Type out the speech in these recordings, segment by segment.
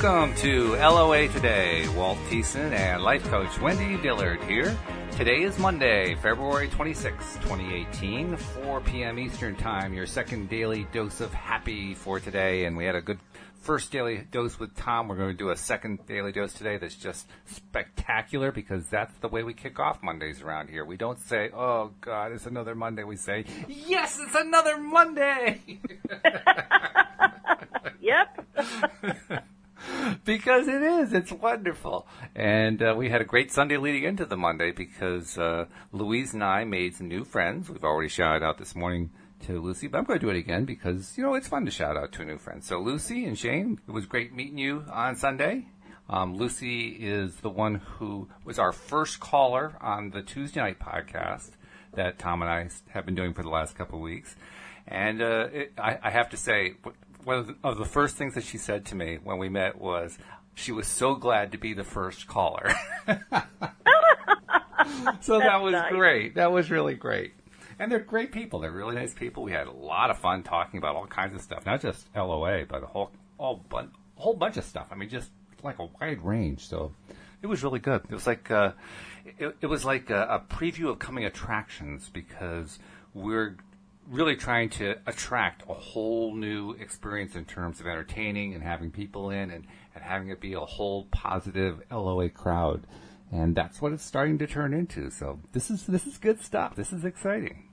Welcome to LOA Today. Walt Thiessen and life coach Wendy Dillard here. Today is Monday, February 26, 2018, 4 p.m. Eastern Time, your second daily dose of happy for today. And we had a good first daily dose with Tom. We're going to do a second daily dose today that's just spectacular because that's the way we kick off Mondays around here. We don't say, oh God, it's another Monday. We say, yes, it's another Monday. yep. because it is. It's wonderful. And uh, we had a great Sunday leading into the Monday because uh, Louise and I made some new friends. We've already shouted out this morning to Lucy, but I'm going to do it again because, you know, it's fun to shout out to a new friend. So, Lucy and Shane, it was great meeting you on Sunday. Um, Lucy is the one who was our first caller on the Tuesday night podcast that Tom and I have been doing for the last couple of weeks. And uh, it, I, I have to say, one of the first things that she said to me when we met was she was so glad to be the first caller. so that was nice. great. That was really great. And they're great people. They're really nice people. We had a lot of fun talking about all kinds of stuff, not just LOA, but a whole all bun- whole bunch of stuff. I mean, just like a wide range. So it was really good. It was like uh, it, it was like a, a preview of coming attractions because we're really trying to attract a whole new experience in terms of entertaining and having people in and, and having it be a whole positive LOA crowd. And that's what it's starting to turn into. So this is this is good stuff. This is exciting.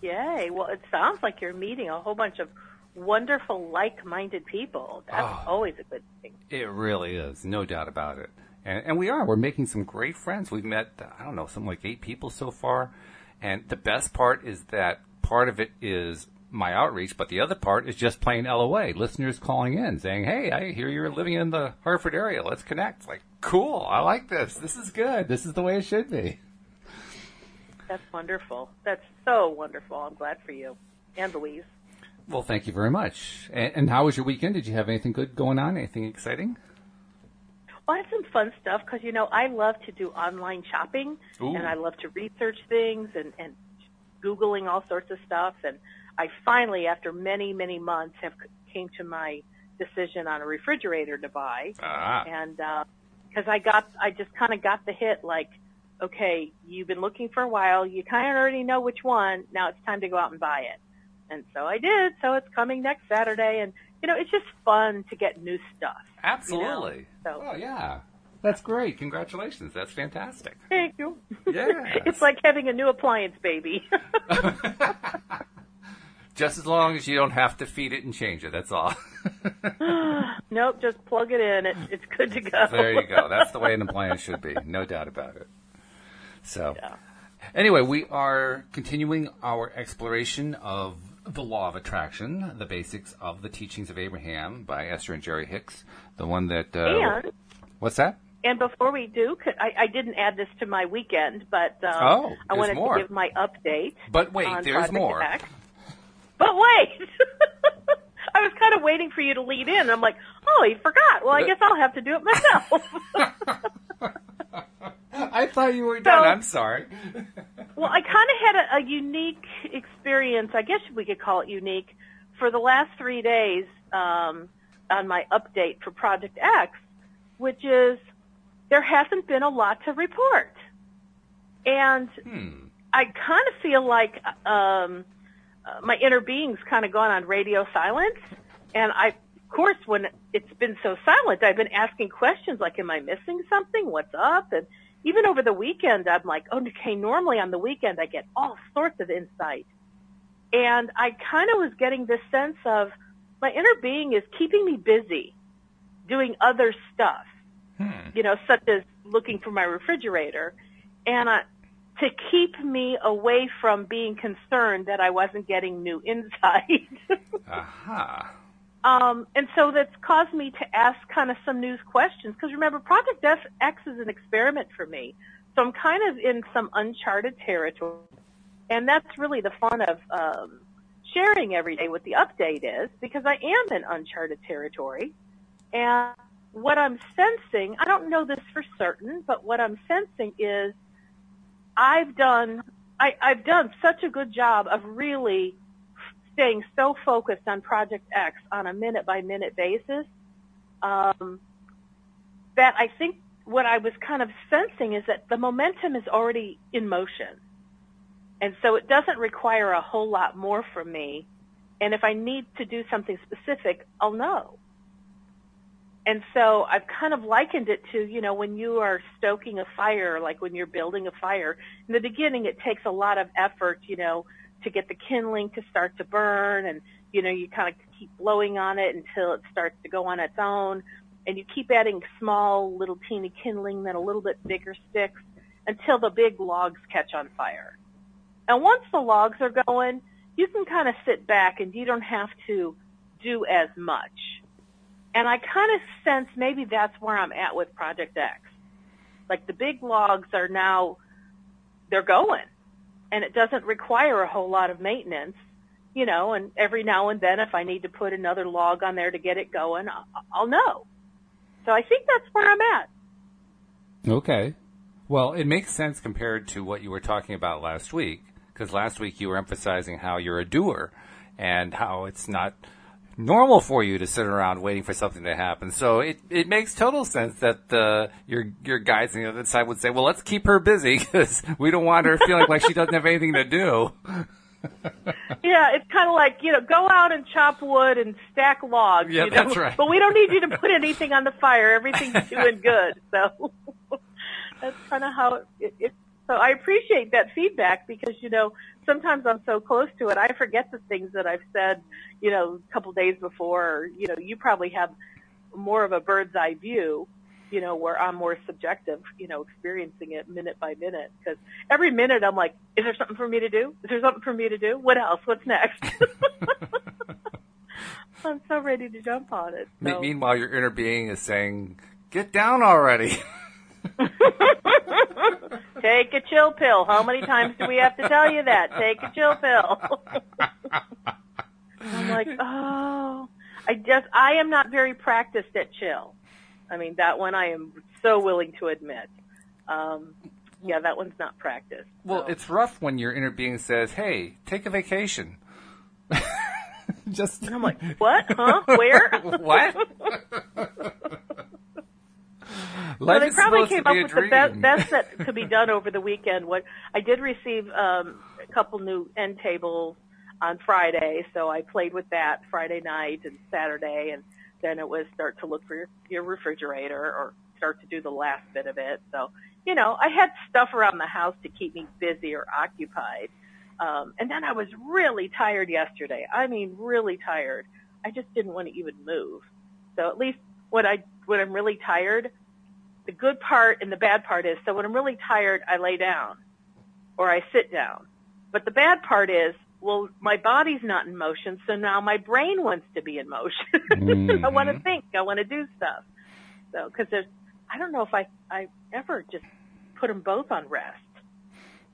Yay. Well, it sounds like you're meeting a whole bunch of wonderful, like-minded people. That's Oh. always a good thing. It really is, no doubt about it. And, and we are. We're making some great friends. We've met, I don't know, something like eight people so far. And the best part is that part of it is my outreach, but the other part is just plain LOA. Listeners calling in saying, hey, I hear you're living in the Hartford area. Let's connect. Like, cool. I like this. This is good. This is the way it should be. That's wonderful. That's so wonderful. I'm glad for you and Louise. Well, thank you very much. And, and how was your weekend? Did you have anything good going on? Anything exciting? Well, I had some fun stuff because you know I love to do online shopping Ooh. and I love to research things and and googling all sorts of stuff. And I finally, after many many months, have came to my decision on a refrigerator to buy. Ah. and because I got, I just kind of got the hit, like, okay, you've been looking for a while, you kind of already know which one. Now it's time to go out and buy it, and so I did. So it's coming next Saturday, and you know, it's just fun to get new stuff. Absolutely. So- Oh, yeah. That's great. Congratulations. That's fantastic. Thank you. Yes. it's like having a new appliance baby. Just as long as you don't have to feed it and change it. That's all. nope, just plug it in. It, it's good to go. there you go. That's the way an appliance should be. No doubt about it. So, Yeah. anyway, we are continuing our exploration of the law of attraction, the basics of the teachings of Abraham by Esther and Jerry Hicks. The one that. Uh, And what's that? And before we do, I, I didn't add this to my weekend, but um, Oh, I wanted more. to give my update. But wait, there's Project more. X. But wait, I was kind of waiting for you to lead in. I'm like, oh, he forgot. Well, I guess I'll have to do it myself. I thought you were done. So- I'm sorry. well, I kind of had a, a unique experience. I guess we could call it unique for the last three days um, on my update for Project X, which is there hasn't been a lot to report, and Hmm. I kind of feel like um, uh, my inner being's kind of gone on radio silence, and I, of course, when it's been so silent, I've been asking questions like, "Am I missing something? What's up?" And even over the weekend, I'm like, "Oh, okay." Normally on the weekend, I get all sorts of insight, and I kind of was getting this sense of my inner being is keeping me busy, doing other stuff Hmm. you know, such as looking for my refrigerator, and uh, to keep me away from being concerned that I wasn't getting new insight. Aha. um, and so that's caused me to ask kind of some news questions because remember, Project F- X is an experiment for me, so I'm kind of in some uncharted territory, and that's really the fun of um, sharing every day what the update is because I am in uncharted territory, and what I'm sensing, I don't know this for certain, but what I'm sensing is I've done, I, I've done such a good job of really staying so focused on Project X on a minute by minute basis um, that I think what I was kind of sensing is that the momentum is already in motion. And so it doesn't require a whole lot more from me. And if I need to do something specific, I'll know. And so I've kind of likened it to, you know, when you are stoking a fire, like when you're building a fire, in the beginning it takes a lot of effort, you know, to get the kindling to start to burn and, you know, you kind of keep blowing on it until it starts to go on its own and you keep adding small little teeny kindling, then a little bit bigger sticks until the big logs catch on fire. And once the logs are going, you can kind of sit back and you don't have to do as much. And I kind of sense maybe that's where I'm at with Project X. Like the big logs are now, they're going. And it doesn't require a whole lot of maintenance, you know, and every now and then if I need to put another log on there to get it going, I'll know. So I think that's where I'm at. Okay. Well, it makes sense compared to what you were talking about last week, because last week you were emphasizing how you're a doer and how it's not normal for you to sit around waiting for something to happen. So it, it makes total sense that uh, your your guys on the other side would say, "Well, let's keep her busy because we don't want her feeling like she doesn't have anything to do." yeah, it's kind of like you know, go out and chop wood and stack logs. Yeah, you know? that's right. But we don't need you to put anything on the fire. Everything's doing good. So that's kind of how it, it, it. So I appreciate that feedback because you know sometimes I'm so close to it, I forget the things that I've said, you know, a couple days before. Or, you know, you probably have more of a bird's eye view, you know, where I'm more subjective, you know, experiencing it minute by minute. Because every minute I'm like, is there something for me to do? Is there something for me to do? What else? What's next? I'm so ready to jump on it. So. Meanwhile, your inner being is saying, "Get down already." Take a chill pill. How many times do we have to tell you that? Take a chill pill. I'm like, oh, I just, I am not very practiced at chill. I mean, that one I am so willing to admit. Um, yeah, that one's not practiced. Well, so. it's rough when your inner being says, "Hey, take a vacation." Just and I'm like, what? Huh? Where? what? well, they probably came up with the best, best that could be done over the weekend. What I did receive um, a couple new end tables on Friday, so I played with that Friday night and Saturday, and then it was start to look for your, your refrigerator or start to do the last bit of it. So, you know, I had stuff around the house to keep me busy or occupied. Um, and then I was really tired yesterday. I mean, really tired. I just didn't want to even move. So at least when I when I'm really tired, the good part and the bad part is, so when I'm really tired, I lay down or I sit down. But the bad part is, well, my body's not in motion, so now my brain wants to be in motion. Mm-hmm. I want to think. I want to do stuff. So, because there's, I don't know if I, I ever just put them both on rest.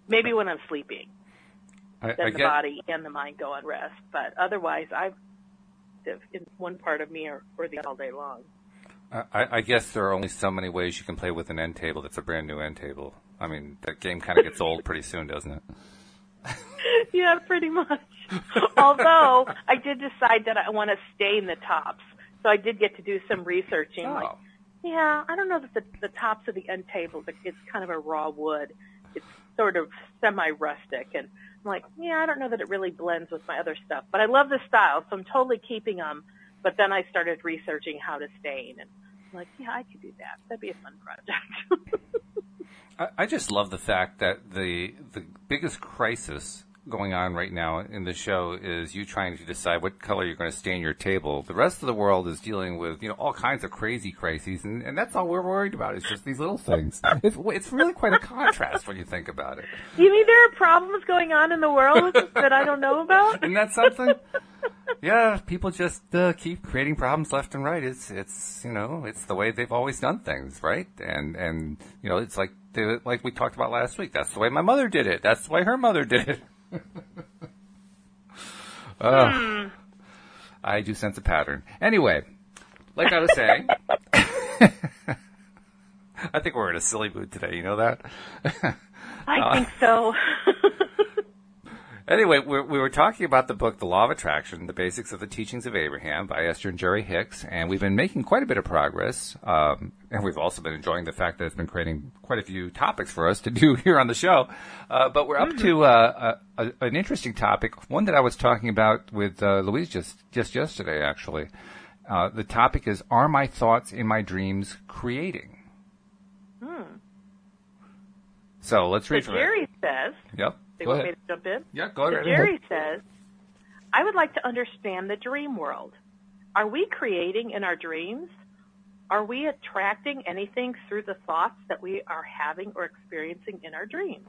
Maybe when I'm sleeping, I, then I the get... body and the mind go on rest. But otherwise, I've in one part of me or, or the all day long. I, I, guess there are only so many ways you can play with an end table that's a brand new end table. I mean, that game kind of gets old pretty soon, doesn't it? yeah, pretty much. Although I did decide that I want to stain the tops, so I did get to do some researching. Oh. Like, yeah, I don't know that the, the tops of the end tables it's kind of a raw wood. It's sort of semi-rustic, and I'm like, yeah, I don't know that it really blends with my other stuff. But I love the style, so I'm totally keeping them. But then I started researching how to stain, and I'm like, yeah, I could do that. That'd be a fun project. I, I just love the fact that the the biggest crisis going on right now in the show is you trying to decide what color you're going to stain your table. The rest of the world is dealing with, you know, all kinds of crazy crises, and, and that's all we're worried about. It's just these little things. It's, it's really quite a contrast when you think about it. You mean there are problems going on in the world that I don't know about? Isn't that something? yeah, people just uh, keep creating problems left and right. It's it's you know it's the way they've always done things, right? And and you know it's like like we talked about last week. That's the way my mother did it. That's the way her mother did it. uh, hmm. I do sense a pattern. Anyway, like I was saying, I think we're in a silly mood today. You know that? I uh, think so. Anyway, we're, we were talking about the book, The Law of Attraction, The Basics of the Teachings of Abraham by Esther and Jerry Hicks, and we've been making quite a bit of progress. Um, and we've also been enjoying the fact that it's been creating quite a few topics for us to do here on the show. Uh, but we're up to uh, a, a, an interesting topic, one that I was talking about with uh, Louise just, just yesterday, actually. Uh, the topic is Are my thoughts in my dreams creating? Hmm. So let's So read from Jerry it. says, Yep. They Go want me to jump in? Yeah, go So ahead. Jerry says, I would like to understand the dream world. Are we creating in our dreams? Are we attracting anything through the thoughts that we are having or experiencing in our dreams?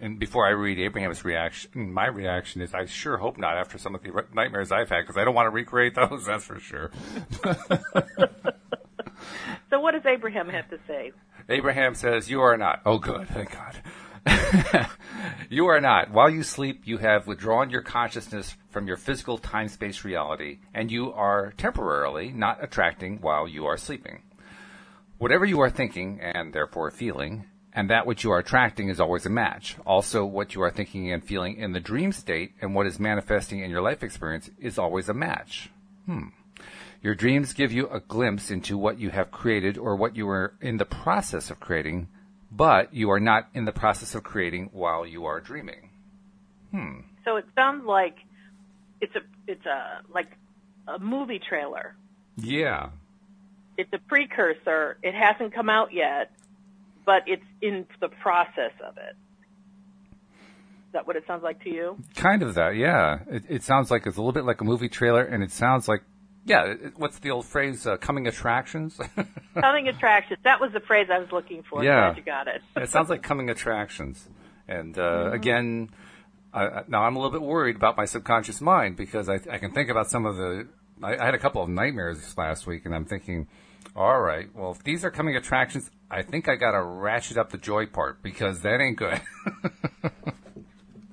And before I read Abraham's reaction, my reaction is I sure hope not after some of the re- nightmares I've had because I don't want to recreate those, that's for sure. So what does Abraham have to say? Abraham says, You are not. Oh, good. Thank God. you are not. While you sleep, you have withdrawn your consciousness from your physical time space reality, and you are temporarily not attracting while you are sleeping. Whatever you are thinking, and therefore feeling, and that which you are attracting is always a match. Also, what you are thinking and feeling in the dream state and what is manifesting in your life experience is always a match. Hmm. Your dreams give you a glimpse into what you have created or what you are in the process of creating, but you are not in the process of creating while you are dreaming. Hmm. So it sounds like it's a it's a like a movie trailer. Yeah. It's a precursor. It hasn't come out yet, but it's in the process of it. Is that what it sounds like to you? Kind of that, yeah. It, it sounds like it's a little bit like a movie trailer, and it sounds like, yeah, what's the old phrase, uh, coming attractions? Coming attractions. That was the phrase I was looking for. Yeah. Glad you got it. it sounds like coming attractions. And uh, again, I, I- now I'm a little bit worried about my subconscious mind because I, I can think about some of the. I, I had a couple of nightmares last week, and I'm thinking, all right, well, if these are coming attractions, I think I got to ratchet up the joy part because that ain't good.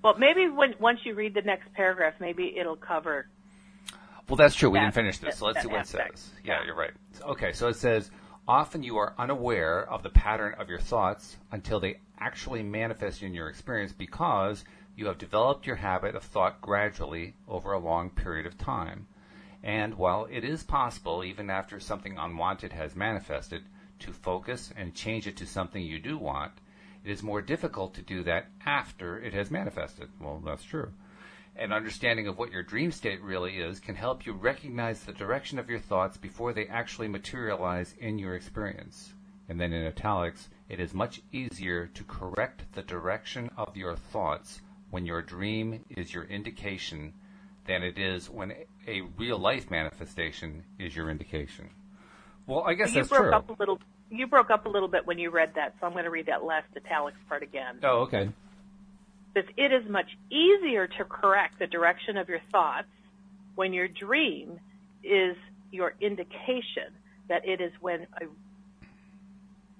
Well, maybe when once you read the next paragraph, maybe it'll cover. Well, that's true. We That- didn't finish this, so let's see what it says. Yeah, you're right. Okay, so it says often you are unaware of the pattern of your thoughts until they actually manifest in your experience because you have developed your habit of thought gradually over a long period of time. And while it is possible, even after something unwanted has manifested, to focus and change it to something you do want, it is more difficult to do that after it has manifested. Well, that's true. An understanding of what your dream state really is can help you recognize the direction of your thoughts before they actually materialize in your experience. And then in italics, it is much easier to correct the direction of your thoughts when your dream is your indication than it is when a- real life manifestation is your indication. Well, I guess you that's broke true. up a little. You broke up a little bit when you read that, so I'm going to read that last italics part again. Oh, okay. Says it is much easier to correct the direction of your thoughts when your dream is your indication that it is when a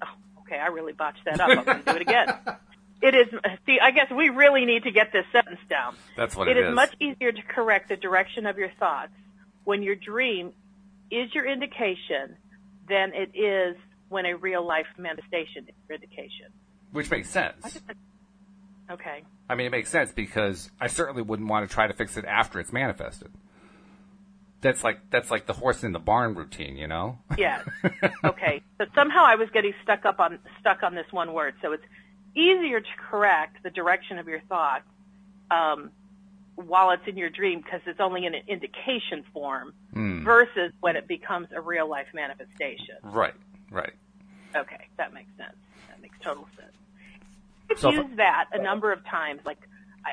oh, okay, I really botched that up. I'm going to do it again. It is see, I guess we really need to get this sentence down. That's what it it is is. much easier to correct the direction of your thoughts when your dream is your indication than it is when a real life manifestation is your indication. Which makes sense. Okay. I mean, it makes sense because I certainly wouldn't want to try to fix it after it's manifested. That's like that's like the horse in the barn routine, you know. Yes. okay. But somehow I was getting stuck up on stuck on this one word. So it's easier to correct the direction of your thoughts um, while it's in your dream because it's only in an indication form Hmm. versus when it becomes a real life manifestation. Right, right. Okay, that makes sense. That makes total sense. So used that a number of times. Like, I,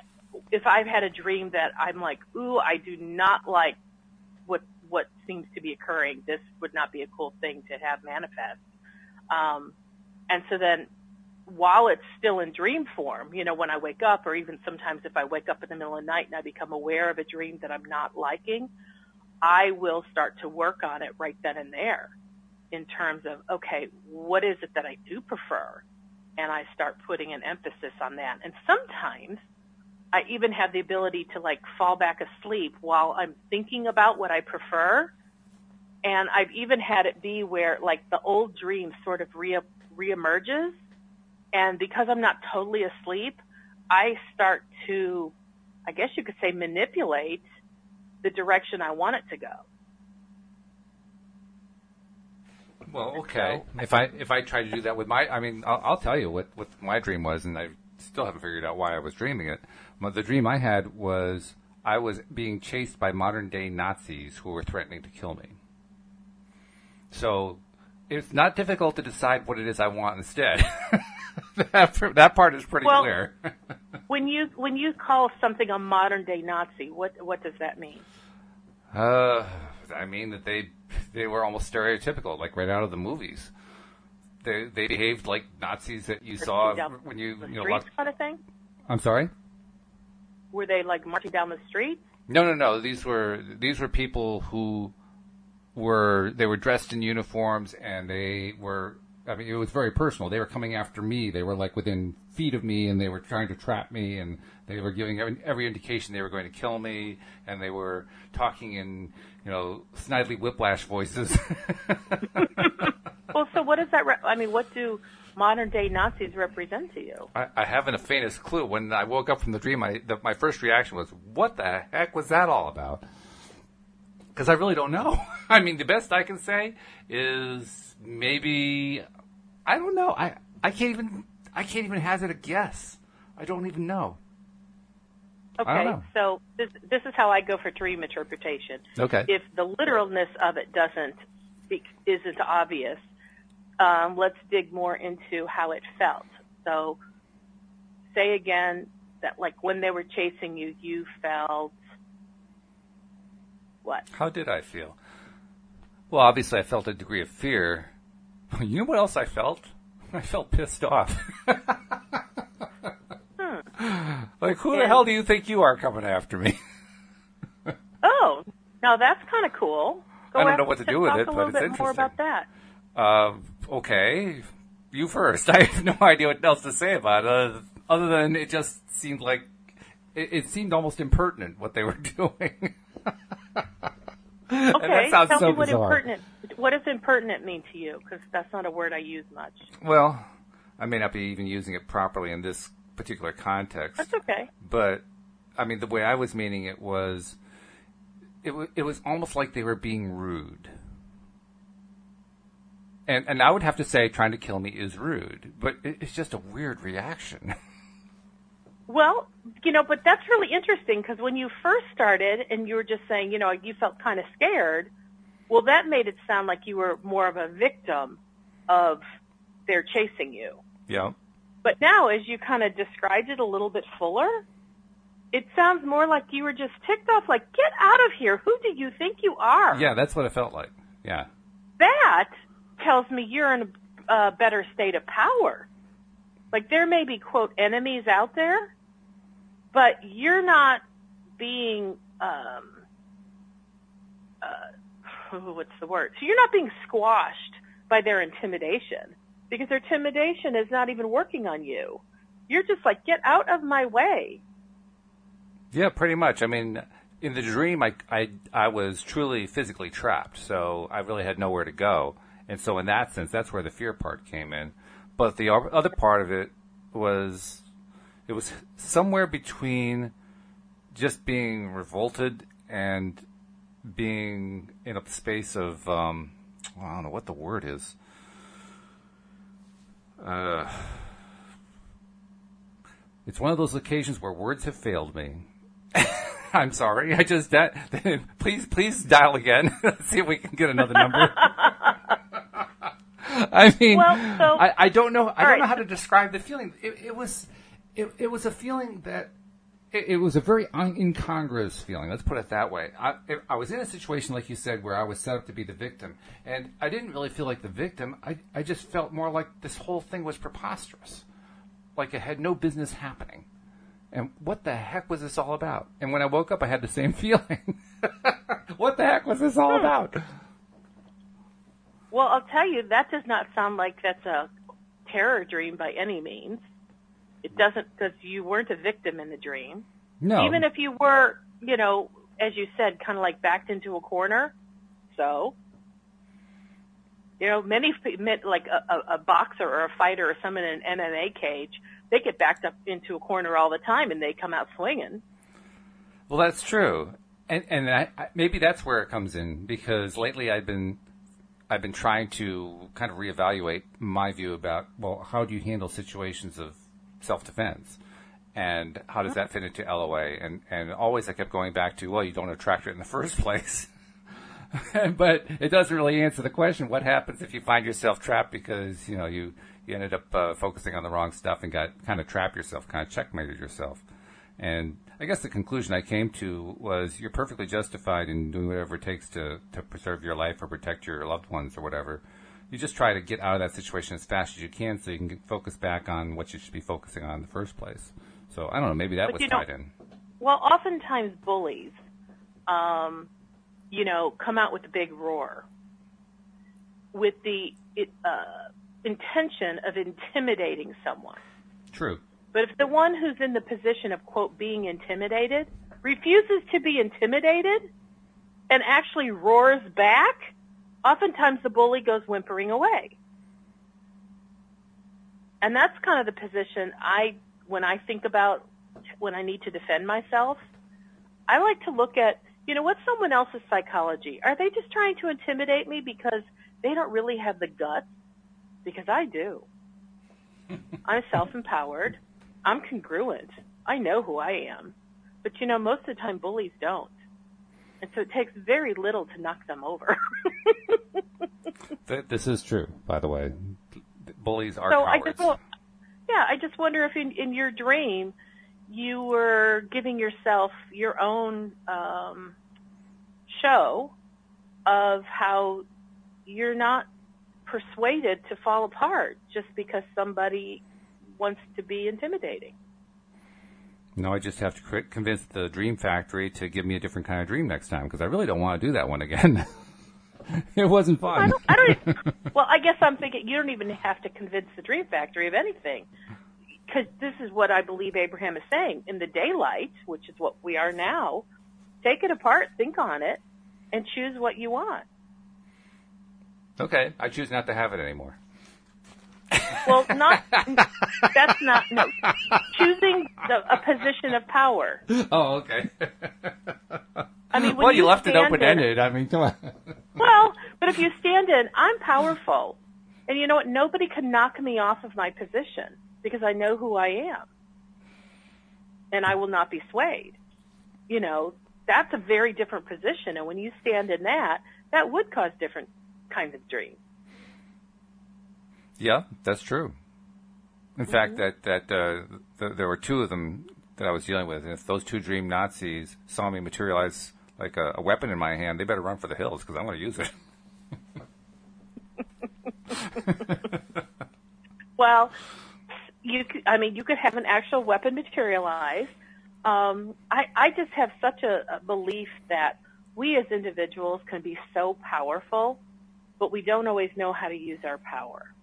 if I've had a dream that I'm like, "Ooh, I do not like what what seems to be occurring. This would not be a cool thing to have manifest." Um, and so then, while it's still in dream form, you know, when I wake up, or even sometimes if I wake up in the middle of the night and I become aware of a dream that I'm not liking, I will start to work on it right then and there in terms of, okay, what is it that I do prefer? And I start putting an emphasis on that. And sometimes I even have the ability to like fall back asleep while I'm thinking about what I prefer. And I've even had it be where like the old dream sort of re- reemerges. And because I'm not totally asleep, I start to I guess you could say, manipulate the direction I want it to go. Well, okay. So, if I if I try to do that with my, I mean, I'll, I'll, tell you what what my dream was, and I still haven't figured out why I was dreaming it. But the dream I had was I was being chased by modern day Nazis who were threatening to kill me. So it's not difficult to decide what it is I want instead. that, that part is pretty well, clear. when you when you call something a modern day Nazi, what what does that mean? Uh, I mean that they they were almost stereotypical, like right out of the movies. They they behaved like Nazis that you saw when you you know streets kind of thing. I'm sorry. Were they like marching down the street? No, no, no. These were these were people who were they were dressed in uniforms and they were I mean, it was very personal. They were coming after me. They were like within feet of me, and they were trying to trap me, and they were giving every, every indication they were going to kill me, and they were talking in, you know, snidely whiplash voices. well, so what does that? Re- I mean, what do modern day Nazis represent to you? I, I haven't a faintest clue. When I woke up from the dream, I, the, my first reaction was, "What the heck was that all about?" Because I really don't know. I mean, the best I can say is maybe I don't know. I I can't even I can't even hazard a guess. I don't even know. Okay, so this this is how I go for dream interpretation. Okay. If the literalness of it doesn't isn't obvious, um, let's dig more into how it felt. So, say again that like when they were chasing you, you felt what? How did I feel? Well, obviously, I felt a degree of fear You know what else I felt? I felt pissed off. Like, who the hell do you think you are coming after me? oh, now that's kind of cool. Go I don't know what to do with it, but it's interesting. More about that. Uh, okay, you first. I have no idea what else to say about it, other than it just seemed like it, it seemed almost impertinent what they were doing. Okay, tell so me what bizarre. impertinent. What does impertinent mean to you? Because that's not a word I use much. Well, I may not be even using it properly in this particular context. That's okay. But I mean, the way I was meaning it was, it was it was almost like they were being rude. And and I would have to say, trying to kill me is rude, but it, it's just a weird reaction. Well, you know, but that's really interesting because when you first started and you were just saying, you know, you felt kind of scared, well, that made it sound like you were more of a victim of their chasing you. Yeah. But now, as you kind of described it a little bit fuller, it sounds more like you were just ticked off, like, get out of here. Who do you think you are? Yeah, that's what it felt like. Yeah. That tells me you're in a better state of power. Like, there may be, quote, enemies out there but you're not being um, uh, what's the word? So you're not being squashed by their intimidation because their intimidation is not even working on you. You're just like, get out of my way. Yeah, pretty much. I mean, in the dream, I, I, I was truly physically trapped, so I really had nowhere to go. And so, in that sense, that's where the fear part came in. But the other part of it was it was somewhere between just being revolted and being in a space of um, I don't know what the word is. Uh, it's one of those occasions where words have failed me. I'm sorry. I just that. please, please dial again. Let's see if we can get another number. I mean, well, so, I, I don't know. I don't right. know how to describe the feeling. It, it was it, it was a feeling that it, it, was a very incongruous feeling. Let's put it that way. I, it, I was in a situation, like you said, where I was set up to be the victim, and I didn't really feel like the victim. I, I just felt more like this whole thing was preposterous, like it had no business happening. And what the heck was this all about? And when I woke up, I had the same feeling. what the heck was this all hmm. about? Well, I'll tell you, that does not sound like that's a terror dream by any means. It doesn't because you weren't a victim in the dream. No. Even if you were, you know, as you said, kind of like backed into a corner. So, you know, many like a, a boxer or a fighter or someone in an MMA cage, they get backed up into a corner all the time and they come out swinging. Well, that's true, and and I, I, maybe that's where it comes in because lately I've been I've been trying to kind of reevaluate my view about well, how do you handle situations of self defense, and how does that fit into LOA? And and always I kept going back to well, you don't attract it in the first place. but it doesn't really answer the question: what happens if you find yourself trapped because you know you you ended up uh, focusing on the wrong stuff and got kind of trapped yourself, kind of checkmated yourself. And I guess the conclusion I came to was you're perfectly justified in doing whatever it takes to, to preserve your life or protect your loved ones or whatever. You just try to get out of that situation as fast as you can so you can get, focus back on what you should be focusing on in the first place. So I don't know, maybe that But was know- tied in. Well, oftentimes bullies, um, you know, come out with a big roar with the uh, intention of intimidating someone. True. But if the one who's in the position of, quote, being intimidated refuses to be intimidated and actually roars back, oftentimes the bully goes whimpering away. And that's kind of the position I, when I think about when I need to defend myself, I like to look at, you know, what's someone else's psychology? Are they just trying to intimidate me because they don't really have the guts? Because I do. I'm self-empowered. I'm congruent. I know who I am. But you know, most of the time bullies don't. And so it takes very little to knock them over. This is true, by the way. Bullies are so I just, yeah, I just wonder if in, in your dream you were giving yourself your own um, show of how you're not persuaded to fall apart just because somebody wants to be intimidating. No, I just have to convince the Dream Factory to give me a different kind of dream next time because I really don't want to do that one again. it wasn't I fun. don't, I don't. Well, I guess I'm thinking you don't even have to convince the Dream Factory of anything, because this is what I believe Abraham is saying. In the daylight, which is what we are now, take it apart, think on it, and choose what you want. okay, I choose not to have it anymore. Well, not that's not no choosing the, a position of power. Oh, okay. I mean, well, you, you left it open ended. I mean, come on. Well, but if you stand in, I'm powerful. And you know what? Nobody can knock me off of my position because I know who I am. And I will not be swayed. You know, that's a very different position. And when you stand in that, that would cause different kinds of dreams. Yeah, that's true. In fact, that that uh, th- there were two of them that I was dealing with, and if those two dream Nazis saw me materialize like a, a weapon in my hand, they better run for the hills because I'm going to use it. Well, you could, I mean, you could have an actual weapon materialize. Um, I, I just have such a, a belief that we as individuals can be so powerful, but we don't always know how to use our power.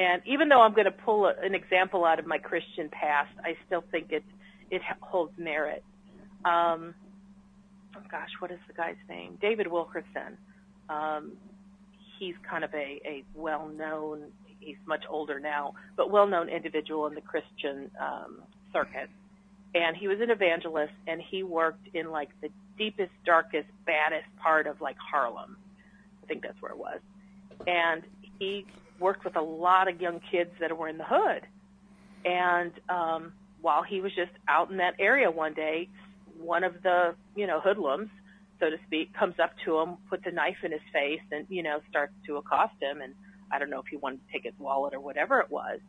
And even though I'm going to pull a, an example out of my Christian past, I still think it it holds merit. Um, oh gosh, what is the guy's name? David Wilkerson. Um, he's kind of a, a well-known, he's much older now, but well-known individual in the Christian um, circuit. And he was an evangelist, and he worked in like the deepest, darkest, baddest part of like Harlem. I think that's where it was. And he worked with a lot of young kids that were in the hood. And um, while he was just out in that area one day, one of the you know hoodlums so to speak, comes up to him, puts a knife in his face, and you know starts to accost him. And I don't know if he wanted to take his wallet or whatever it was,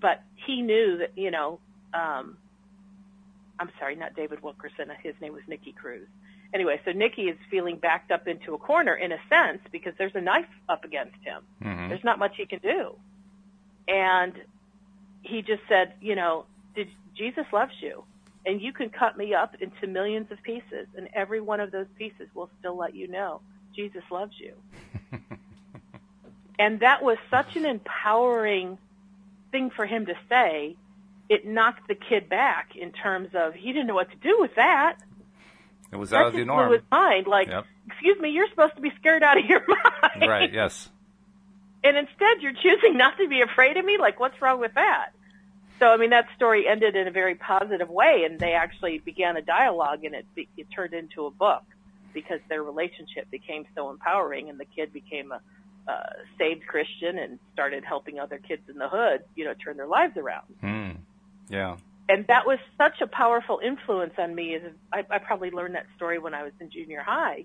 but he knew that you know. Um, I'm sorry, not David Wilkerson. His name was Nicky Cruz. Anyway, so Nicky is feeling backed up into a corner in a sense because there's a knife up against him. Mhm. There's not much he can do. And he just said, you know, did Jesus loves you and you can cut me up into millions of pieces and every one of those pieces will still let you know Jesus loves you. and that was such an empowering thing for him to say. It knocked the kid back in terms of he didn't know what to do with that. It was That out of the blew norm. his mind. Like, Yep. excuse me, you're supposed to be scared out of your mind. Right. Yes. And instead, you're choosing not to be afraid of me. Like, what's wrong with that? so I mean that story ended in a very positive way, and they actually began a dialogue, and it it turned into a book because their relationship became so empowering, and the kid became a uh, saved Christian and started helping other kids in the hood, you know, turn their lives around. Mm. Yeah. And that was such a powerful influence on me. As I, I probably learned that story when I was in junior high.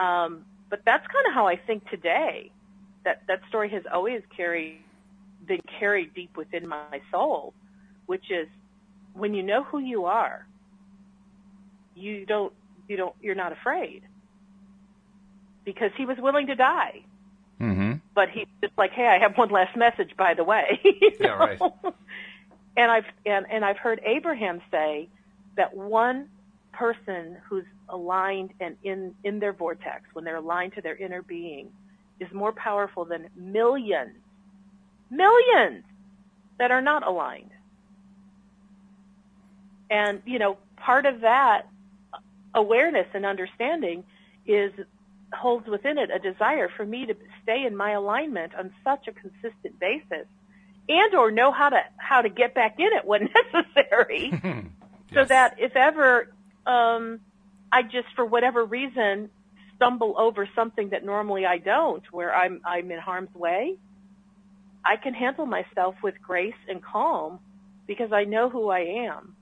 Um, but that's kind of how I think today. That that story has always carried been carried deep within my soul, which is when you know who you are, you don't you don't you're not afraid because he was willing to die. Mm-hmm. But he's just like, hey, I have one last message, by the way. yeah, right. And I've and, and I've heard Abraham say that one person who's aligned and in in their vortex, when they're aligned to their inner being, is more powerful than millions, millions that are not aligned. And you know, part of that awareness and understanding is holds within it a desire for me to stay in my alignment on such a consistent basis and or know how to how to get back in it when necessary yes. so that if ever um I just for whatever reason stumble over something that normally I don't where I'm I'm in harm's way I can handle myself with grace and calm because I know who I am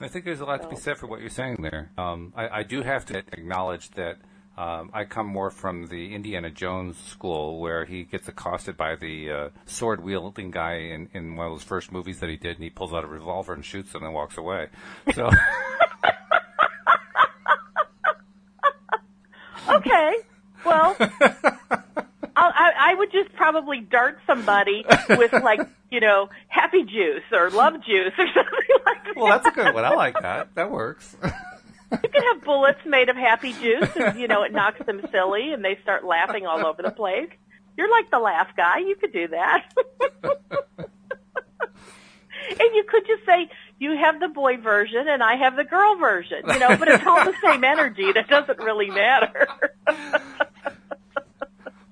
I think there's a lot to be said for what you're saying there. Um, I, I, do have to acknowledge that um, I come more from the Indiana Jones school, where he gets accosted by the uh, sword wielding guy in, in one of those first movies that he did, and he pulls out a revolver and shoots him and walks away. So. okay. Well, I, I would just probably dart somebody with like you know happy juice or love juice or something like that. Well, that's a good one. I like that. That works. you can have bullets made of happy juice, and you know it knocks them silly, and they start laughing all over the place. You're like the laugh guy. You could do that. and you could just say you have the boy version and I have the girl version, you know, but it's all the same energy. That doesn't really matter.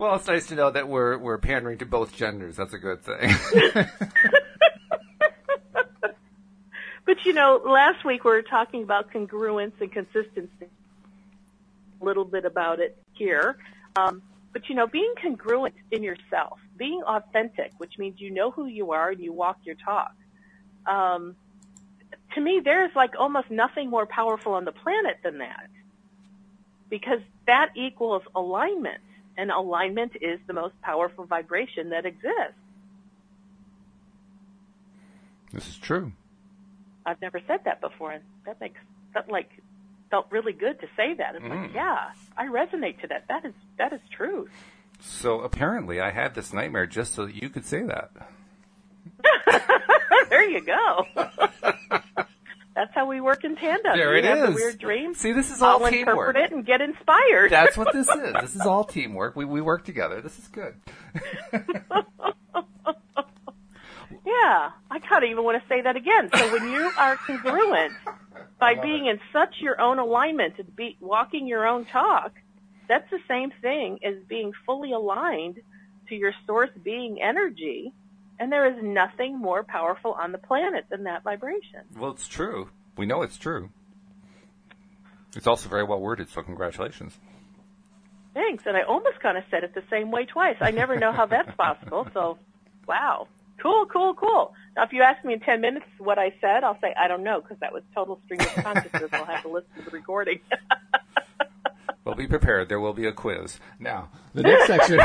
Well, it's nice to know that we're we're pandering to both genders. That's a good thing. but you know, last week we were talking about congruence and consistency. A little bit about it here. Um, but you know, being congruent in yourself, being authentic, which means you know who you are and you walk your talk. Um, to me, there's like almost nothing more powerful on the planet than that, because that equals alignment and alignment is the most powerful vibration that exists. This is true. I've never said that before, and that makes that like felt really good to say that. It's mm. like, yeah, I resonate to that. That is that is true. So apparently, I had this nightmare just so that you could say that. there you go. That's how we work in tandem. There it is. weird dreams. See, this is all I'll teamwork. interpret it and get inspired. That's what this is. This is all teamwork. We we work together. This is good. Yeah, I kind of even want to say that again. So when you are congruent by being it. in such your own alignment and be walking your own talk, that's the same thing as being fully aligned to your source being energy and there is nothing more powerful on the planet than that vibration. Well, it's true. We know it's true. It's also very well worded, so congratulations. Thanks. And I almost kind of said it the same way twice. I never know how that's possible. So, wow. Cool, cool, cool. Now, if you ask me in 10 minutes what I said, I'll say, I don't know, because that was total stream of consciousness. I'll have to listen to the recording. well, be prepared. There will be a quiz. Now, the next section.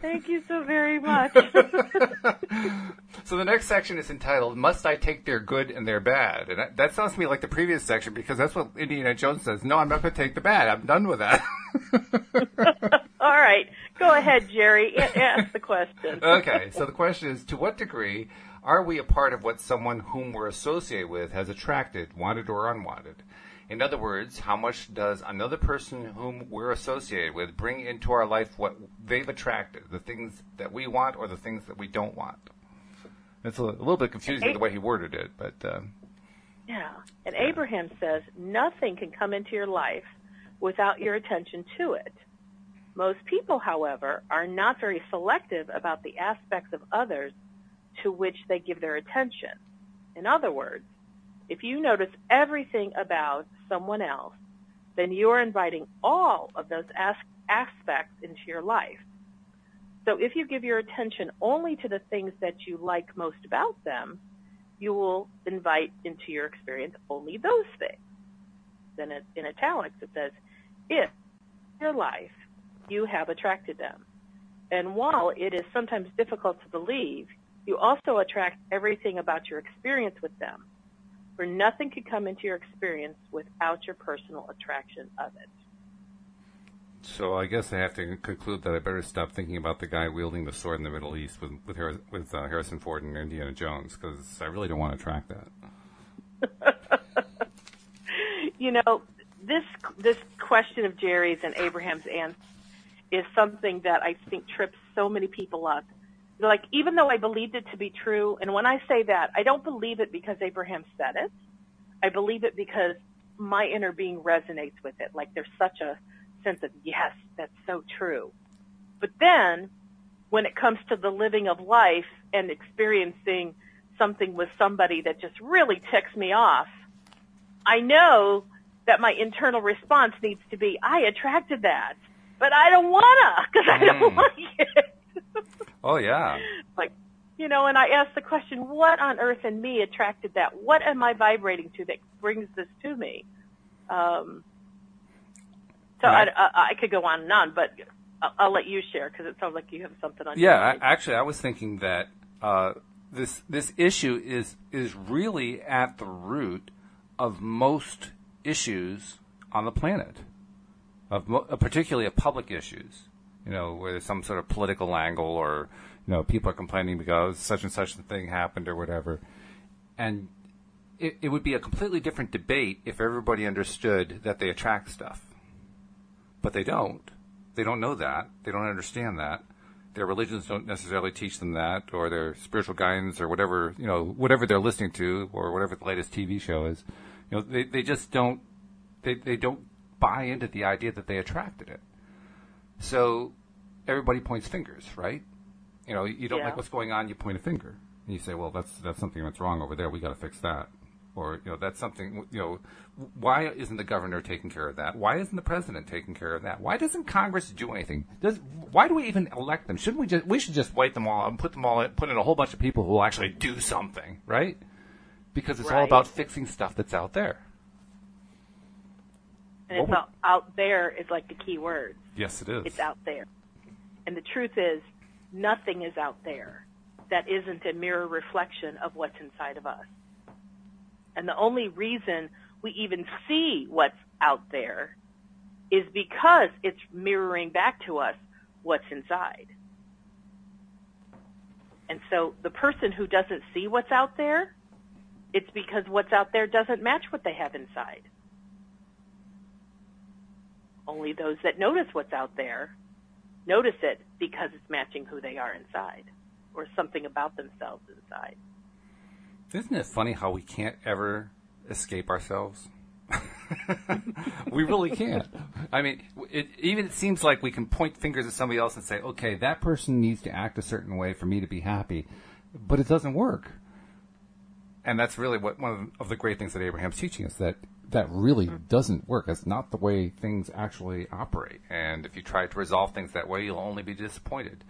Thank you so very much. so the next section is entitled "Must I Take Their Good and Their Bad?" And that, that sounds to me like the previous section because that's what Indiana Jones says. No, I'm not going to take the bad. I'm done with that. All right, go ahead, Jerry. Ask the question. okay, so the question is: To what degree are we a part of what someone whom we're associated with has attracted, wanted or unwanted? In other words, how much does another person whom we're associated with bring into our life what they've attracted, the things that we want or the things that we don't want? It's a, a little bit confusing the way he worded it, but. Uh, yeah. And yeah. Abraham says, nothing can come into your life without your attention to it. Most people, however, are not very selective about the aspects of others to which they give their attention. In other words, if you notice everything about someone else, then you are inviting all of those as- aspects into your life. So if you give your attention only to the things that you like most about them, you will invite into your experience only those things. Then in italics it says, if in your life you have attracted them. And while it is sometimes difficult to believe, you also attract everything about your experience with them. For nothing could come into your experience without your personal attraction of it. So I guess I have to conclude that I better stop thinking about the guy wielding the sword in the Middle East with with, with uh, Harrison Ford and Indiana Jones because I really don't want to track that. you know, this this question of Jerry's and Abraham's answer is something that I think trips so many people up. Like even though I believed it to be true, and when I say that, I don't believe it because Abraham said it. I believe it because my inner being resonates with it. Like there's such a sense of, yes, that's so true. But then when it comes to the living of life and experiencing something with somebody that just really ticks me off, I know that my internal response needs to be, I attracted that, but I don't wanna because I don't mm. like it. oh yeah. Like, you know, and I ask the question, what on earth in me attracted that? What am I vibrating to that brings this to me? Um, so I, I, I, could go on and on, but I'll, I'll let you share because it sounds like you have something on. Yeah, I, actually, I was thinking that uh, this this issue is is really at the root of most issues on the planet, of mo- uh, particularly of public issues. You know, where there's some sort of political angle, or you know, people are complaining because such and such a thing happened or whatever, and it, it would be a completely different debate if everybody understood that they attract stuff but they don't. They don't know that. They don't understand that. Their religions don't necessarily teach them that, or their spiritual guidance, or whatever you know, whatever they're listening to, or whatever the latest TV show is. You know, they they just don't they they don't buy into the idea that they attracted it. So everybody points fingers, right? You know, you don't yeah. like what's going on, you point a finger, and you say, "Well, that's that's something that's wrong over there. We got to fix that." Or you know that's something you know why isn't the governor taking care of that? Why isn't the president taking care of that? Why doesn't congress do anything? Does why do we even elect them? Shouldn't we just we should just wipe them all out and put them all in, put in a whole bunch of people who will actually do something right? Because it's right. all about fixing stuff that's out there. And it's all, out there is like the key word yes it is. It's out there. And the truth is nothing is out there that isn't a mirror reflection of what's inside of us and the only reason we even see what's out there is because it's mirroring back to us what's inside. And so the person who doesn't see what's out there, it's because what's out there doesn't match what they have inside. Only those that notice what's out there notice it because it's matching who they are inside or something about themselves inside. Isn't it funny how we can't ever escape ourselves? we really can't. I mean, it even it seems like we can point fingers at somebody else and say, "Okay, that person needs to act a certain way for me to be happy," but it doesn't work. And that's really what one of the great things that Abraham's teaching us that that really mm-hmm. doesn't work. That's not the way things actually operate. And if you try to resolve things that way, you'll only be disappointed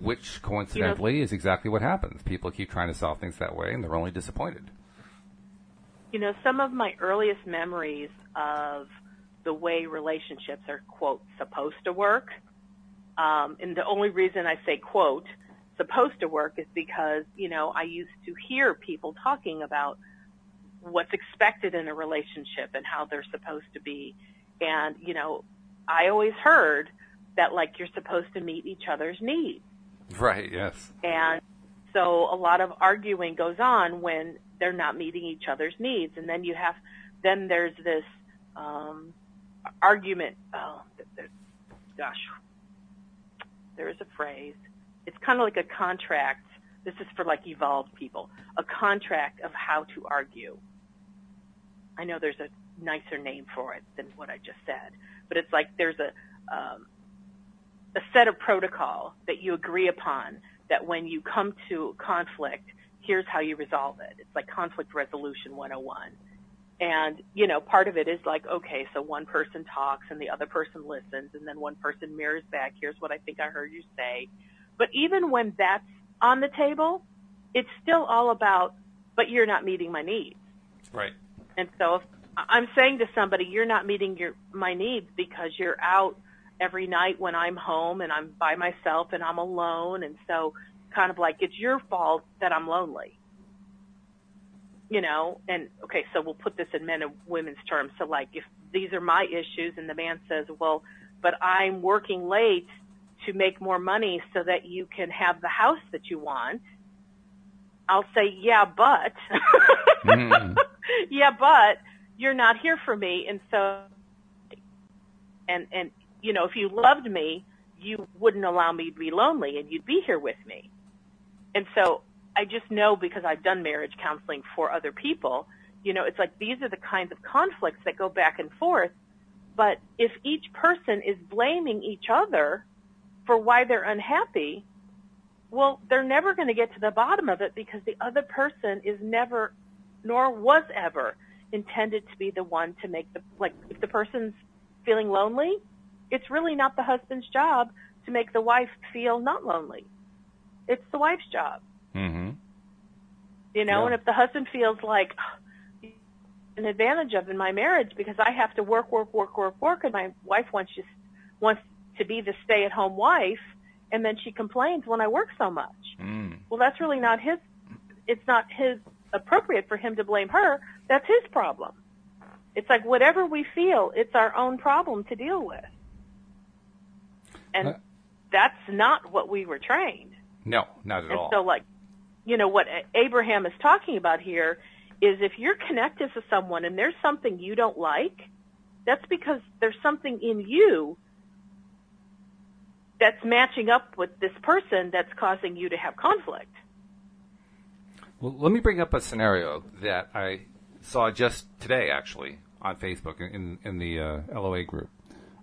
which coincidentally you know, is exactly what happens. People keep trying to solve things that way, and they're only disappointed. You know, some of my earliest memories of the way relationships are, quote, supposed to work, um, and the only reason I say, quote, supposed to work is because, you know, I used to hear people talking about what's expected in a relationship and how they're supposed to be. And, you know, I always heard that like you're supposed to meet each other's needs. Right, yes. And so a lot of arguing goes on when they're not meeting each other's needs. And then you have, then there's this um, argument. Oh, gosh, there is a phrase. It's kind of like a contract. This is for like evolved people. A contract of how to argue. I know there's a nicer name for it than what I just said, but it's like there's a um, a set of protocol that you agree upon that when you come to conflict, here's how you resolve it. It's like conflict resolution 101. And, you know, part of it is like, okay, so one person talks and the other person listens and then one person mirrors back, here's what I think I heard you say. But even when that's on the table, it's still all about, but you're not meeting my needs. Right. And so if I'm saying to somebody, you're not meeting your, my needs because you're out every night when I'm home and I'm by myself and I'm alone. And so kind of like, it's your fault that I'm lonely. You know, and okay, so we'll put this in men and women's terms. So like, if these are my issues and the man says, well, but I'm working late to make more money so that you can have the house that you want. I'll say, yeah, but, mm. yeah, but you're not here for me. And so, and, and, you know, if you loved me, you wouldn't allow me to be lonely and you'd be here with me. And so I just know because I've done marriage counseling for other people, you know, it's like these are the kinds of conflicts that go back and forth. But if each person is blaming each other for why they're unhappy, well, they're never going to get to the bottom of it because the other person is never, nor was ever, intended to be the one to make the, like, if the person's feeling lonely, it's really not the husband's job to make the wife feel not lonely. It's the wife's job. Mm-hmm. You know, Yeah. and if the husband feels like "Oh, an advantage of in my marriage because I have to work, work, work, work, work, and my wife wants just wants to be the stay-at-home wife, and then she complains when I work so much. Mm. Well, that's really not his. It's not his appropriate for him to blame her. That's his problem. It's like whatever we feel, it's our own problem to deal with, and Uh, that's not what we were trained. No, not at And all. so, like, you know, what Abraham is talking about here is if you're connected to someone and there's something you don't like, that's because there's something in you that's matching up with this person that's causing you to have conflict. Well, let me bring up a scenario that I saw just today, actually, on Facebook in in the uh, LOA group.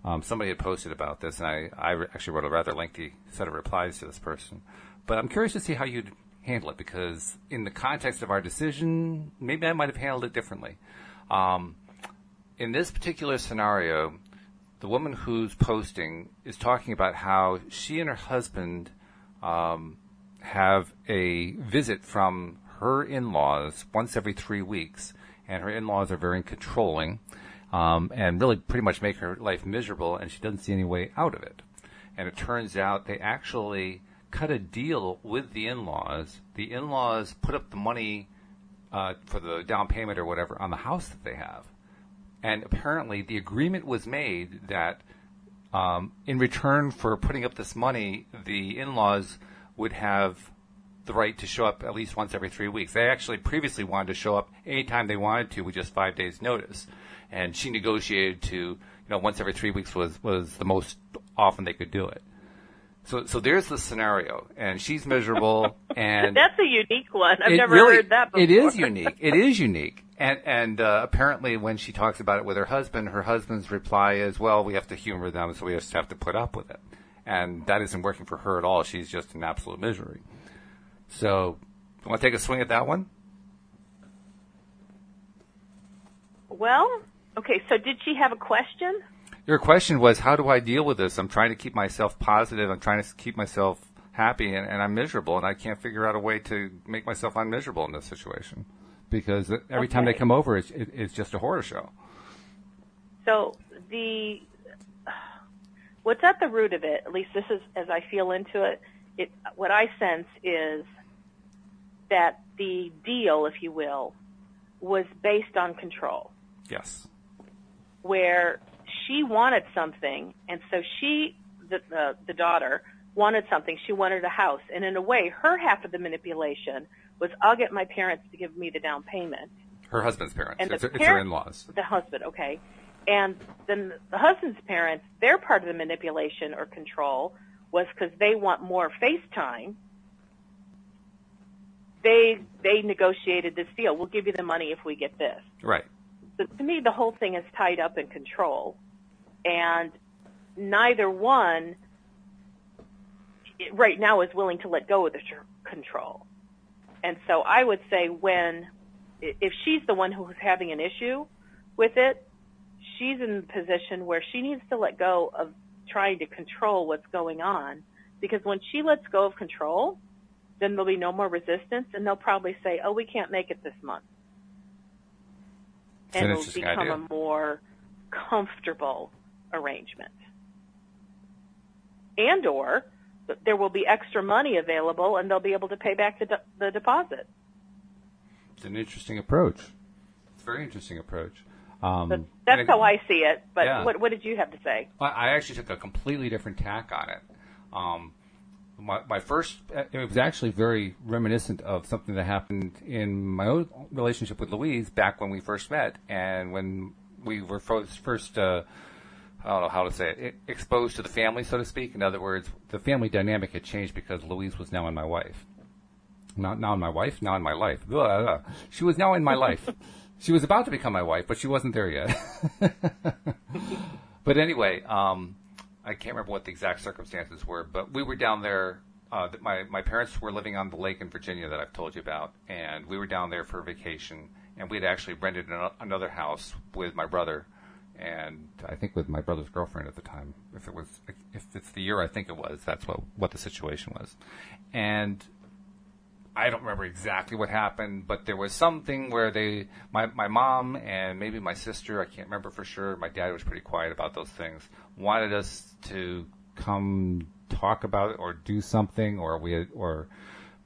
Um, somebody had posted about this, and I, I actually wrote a rather lengthy set of replies to this person. But I'm curious to see how you'd handle it because, in the context of our decision, maybe I might have handled it differently. Um, in this particular scenario, the woman who's posting is talking about how she and her husband um, have a visit from her in-laws once every three weeks, and her in-laws are very controlling um, and really pretty much make her life miserable, and she doesn't see any way out of it. And it turns out they actually cut a deal with the in-laws. The in-laws put up the money uh, for the down payment or whatever on the house that they have. And apparently, the agreement was made that um, in return for putting up this money, the in-laws would have the right to show up at least once every three weeks. They actually previously wanted to show up anytime they wanted to with just five days' notice, and she negotiated to, you know, once every three weeks was was the most often they could do it. So, so there's the scenario, and she's miserable, and That's a unique one. I've never really- heard that before. It is unique. It is unique. And and uh, apparently, when she talks about it with her husband, her husband's reply is, "Well, we have to humor them, so we just have to put up with it." And that isn't working for her at all. She's just in absolute misery. So, you want to take a swing at that one? Well, okay, so did she have a question? Your question was, how do I deal with this? I'm trying to keep myself positive. I'm trying to keep myself happy, and, and I'm miserable, and I can't figure out a way to make myself unmiserable in this situation because every time they come over, it's, it, it's just a horror show. So the what's at the root of it, at least this is as I feel into it, it what I sense is that the deal, if you will, was based on control. Yes. Where she wanted something and so she the the, the daughter wanted something, she wanted a house. And in a way, her half of the manipulation was I'll get my parents to give me the down payment. Her husband's parents. And it's, her in-laws. the husband, okay. And then the husband's parents, their part of the manipulation or control was because they want more face time. They they negotiated this deal. We'll give you the money if we get this. Right. So to me, the whole thing is tied up in control, and neither one right now is willing to let go of the control. And so I would say when, if she's the one who's having an issue with it, she's in a position where she needs to let go of trying to control what's going on. Because when she lets go of control, then there'll be no more resistance and they'll probably say, oh, we can't make it this month. And it'll become idea. a more comfortable arrangement. And or there will be extra money available and they'll be able to pay back the, de- the deposit. It's an interesting approach. It's a very interesting approach. Um, that's how I see it. But yeah. what, what did you have to say? I actually took a completely different tack on it. Um, my, my first, it was actually very reminiscent of something that happened in my own relationship with Louise back when we first met and when we were first, first uh, I don't know how to say it, exposed to the family, so to speak. In other words, the family dynamic had changed because Louise was now in my wife. Not now in my wife, now in my life. She was now in my life. She was about to become my wife, but she wasn't there yet. but anyway, um, I can't remember what the exact circumstances were, but we were down there. Uh, my my parents were living on the lake in Virginia that I've told you about, and we were down there for vacation. And we had actually rented an, another house with my brother and I think with my brother's girlfriend at the time. If it was, if it's the year I think it was, that's what what the situation was. And I don't remember exactly what happened, but there was something where they, my my mom and maybe my sister, I can't remember for sure. My dad was pretty quiet about those things. Wanted us to come talk about it or do something, or we or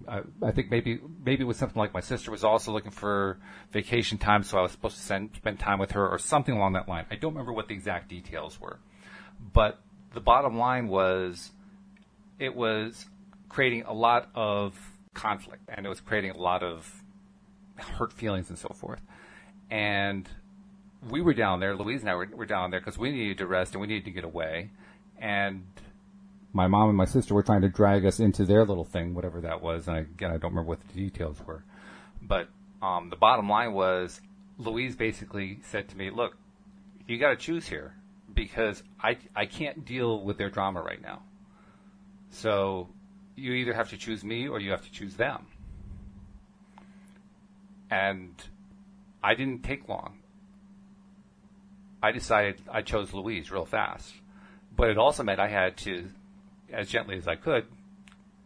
I, I think maybe maybe it was something like my sister was also looking for vacation time, so I was supposed to send, spend time with her or something along that line. I don't remember what the exact details were, but the bottom line was it was creating a lot of conflict and it was creating a lot of hurt feelings and so forth. And we were down there, Louise and I were, were down there because we needed to rest and we needed to get away. And my mom and my sister were trying to drag us into their little thing, whatever that was. And again, I don't remember what the details were. But um, the bottom line was Louise basically said to me, look, you got to choose here because I, I can't deal with their drama right now. So you either have to choose me or you have to choose them. And I didn't take long. I decided I chose Louise real fast. But it also meant I had to as gently as I could,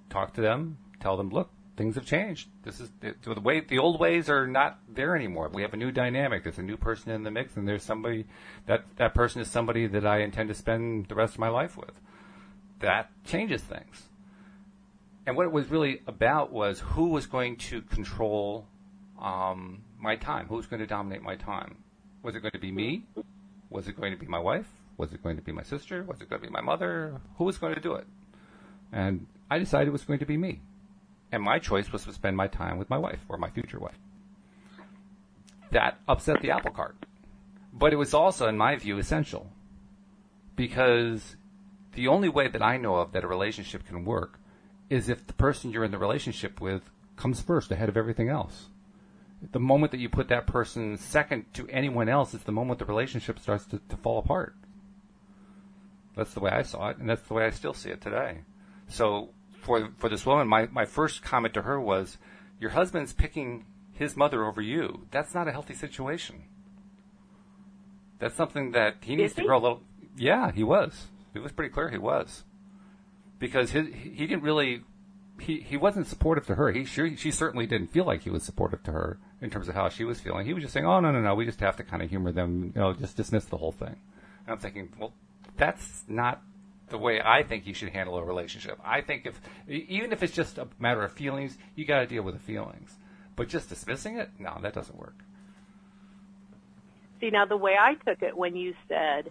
talk to them, tell them, look, things have changed. This is the way the old ways are not there anymore. We have a new dynamic. There's a new person in the mix, and there's somebody that that person is somebody that I intend to spend the rest of my life with. That changes things. And what it was really about was who was going to control um, my time. Who was going to dominate my time? Was it going to be me? Was it going to be my wife? Was it going to be my sister? Was it going to be my mother? Who was going to do it? And I decided it was going to be me. And my choice was to spend my time with my wife or my future wife. That upset the apple cart. But it was also, in my view, essential. Because the only way that I know of that a relationship can work is if the person you're in the relationship with comes first ahead of everything else. The moment that you put that person second to anyone else is the moment the relationship starts to, to fall apart. That's the way I saw it, and that's the way I still see it today. So for for this woman, my, my first comment to her was, Your husband's picking his mother over you. That's not a healthy situation. That's something that he needs to grow a little Yeah, he was. It was pretty clear he was. Because his, he didn't really he, he wasn't supportive to her. He sure she certainly didn't feel like he was supportive to her in terms of how she was feeling. He was just saying, "Oh no no no, we just have to kind of humor them, you know, just dismiss the whole thing." And I'm thinking, well, that's not the way I think you should handle a relationship. I think if even if it's just a matter of feelings, you got to deal with the feelings. But just dismissing it, no, that doesn't work. See, now the way I took it when you said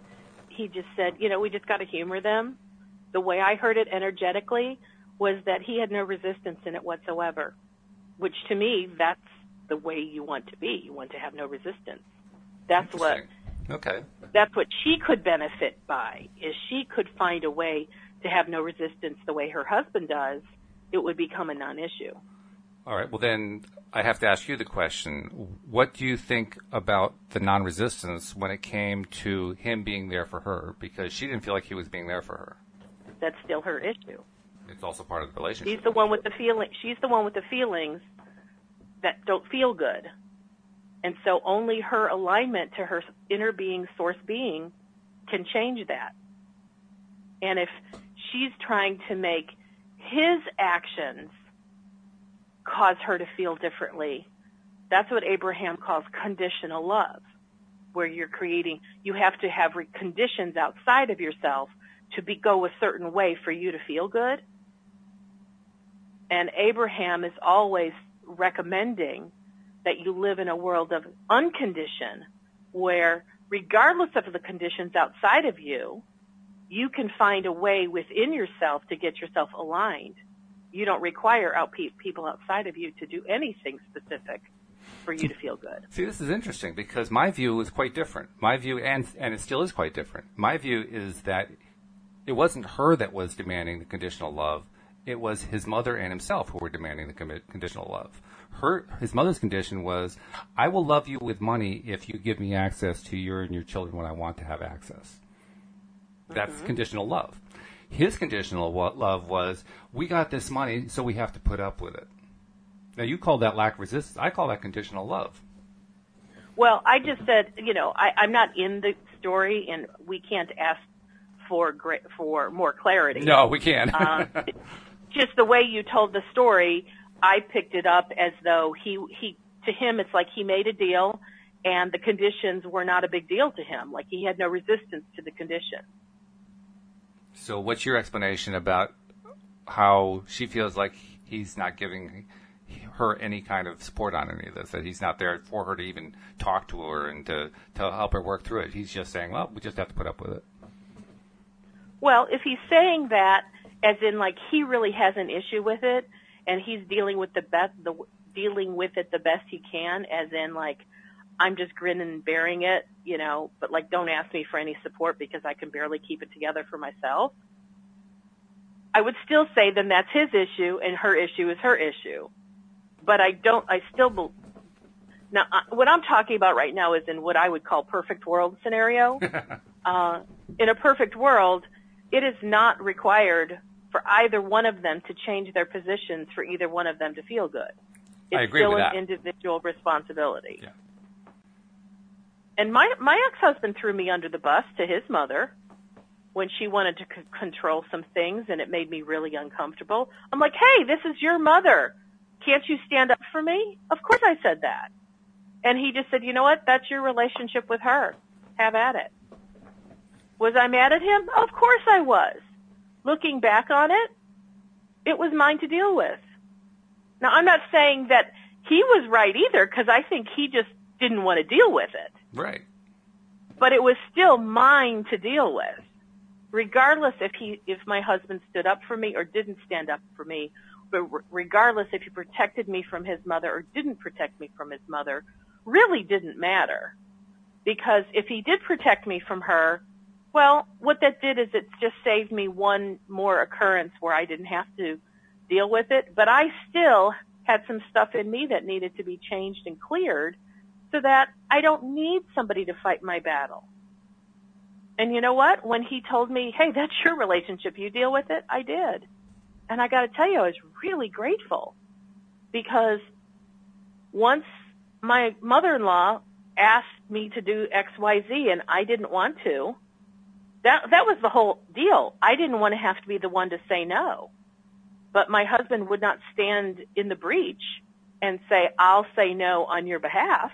he just said, you know, we just got to humor them. The way I heard it energetically was that he had no resistance in it whatsoever, which to me, that's the way you want to be. You want to have no resistance. That's what Okay. That's what she could benefit by, is she could find a way to have no resistance the way her husband does, it would become a non-issue. All right. Well, then I have to ask you the question. What do you think about the non-resistance when it came to him being there for her? Because she didn't feel like he was being there for her. That's still her issue. It's also part of the relationship. She's the one with the feeling. She's the one with the feelings that don't feel good, and so only her alignment to her inner being, source being, can change that. And if she's trying to make his actions cause her to feel differently, that's what Abraham calls conditional love, where you're creating, you have to have conditions outside of yourself to be, go a certain way for you to feel good. And Abraham is always recommending that you live in a world of uncondition where regardless of the conditions outside of you, you can find a way within yourself to get yourself aligned. You don't require out pe- people outside of you to do anything specific for you to feel good. See, this is interesting because my view is quite different. My view, and and it still is quite different. My view is that it wasn't her that was demanding the conditional love; it was his mother and himself who were demanding the conditional love. Her, his mother's condition was, "I will love you with money if you give me access to your and your children when I want to have access." That's mm-hmm. conditional love. His conditional love was, "We got this money, so we have to put up with it." Now you call that lack of resistance. I call that conditional love. Well, I just said, you know, I, I'm not in the story, and we can't ask for great, for more clarity. No, we can't. um, just the way you told the story, I picked it up as though he he to him it's like he made a deal, and the conditions were not a big deal to him. Like he had no resistance to the conditions. So, what's your explanation about how she feels like he's not giving her any kind of support on any of this. That he's not there for her to even talk to her and to to help her work through it. He's just saying, "Well, we just have to put up with it." Well, if he's saying that, as in like he really has an issue with it, and he's dealing with the best, the dealing with it the best he can, as in like I'm just grinning and bearing it, you know, but like don't ask me for any support because I can barely keep it together for myself. I would still say then that's his issue and her issue is her issue but I don't. I still believe. Now, what I'm talking about right now is in what I would call perfect world scenario. uh, in a perfect world, it is not required for either one of them to change their positions for either one of them to feel good. It's I agree still with an that. individual responsibility. Yeah. And my my ex-husband threw me under the bus to his mother when she wanted to c- control some things, and it made me really uncomfortable. I'm like, "Hey, this is your mother can't you stand up for me? Of course I said that. And he just said, you know what? That's your relationship with her. Have at it. Was I mad at him? Of course I was. Looking back on it, it was mine to deal with. Now I'm not saying that he was right either because I think he just didn't want to deal with it. Right. But it was still mine to deal with. Regardless if he, if my husband stood up for me or didn't stand up for me but regardless if he protected me from his mother or didn't protect me from his mother, really didn't matter. Because if he did protect me from her, well, what that did is it just saved me one more occurrence where I didn't have to deal with it. But I still had some stuff in me that needed to be changed and cleared so that I don't need somebody to fight my battle. And you know what? When he told me, hey, that's your relationship, you deal with it, I did. And I got to tell you, I was really grateful because once my mother-in-law asked me to do X, Y, Z, and I didn't want to, that that was the whole deal. I didn't want to have to be the one to say no, but my husband would not stand in the breach and say, "I'll say no on your behalf,"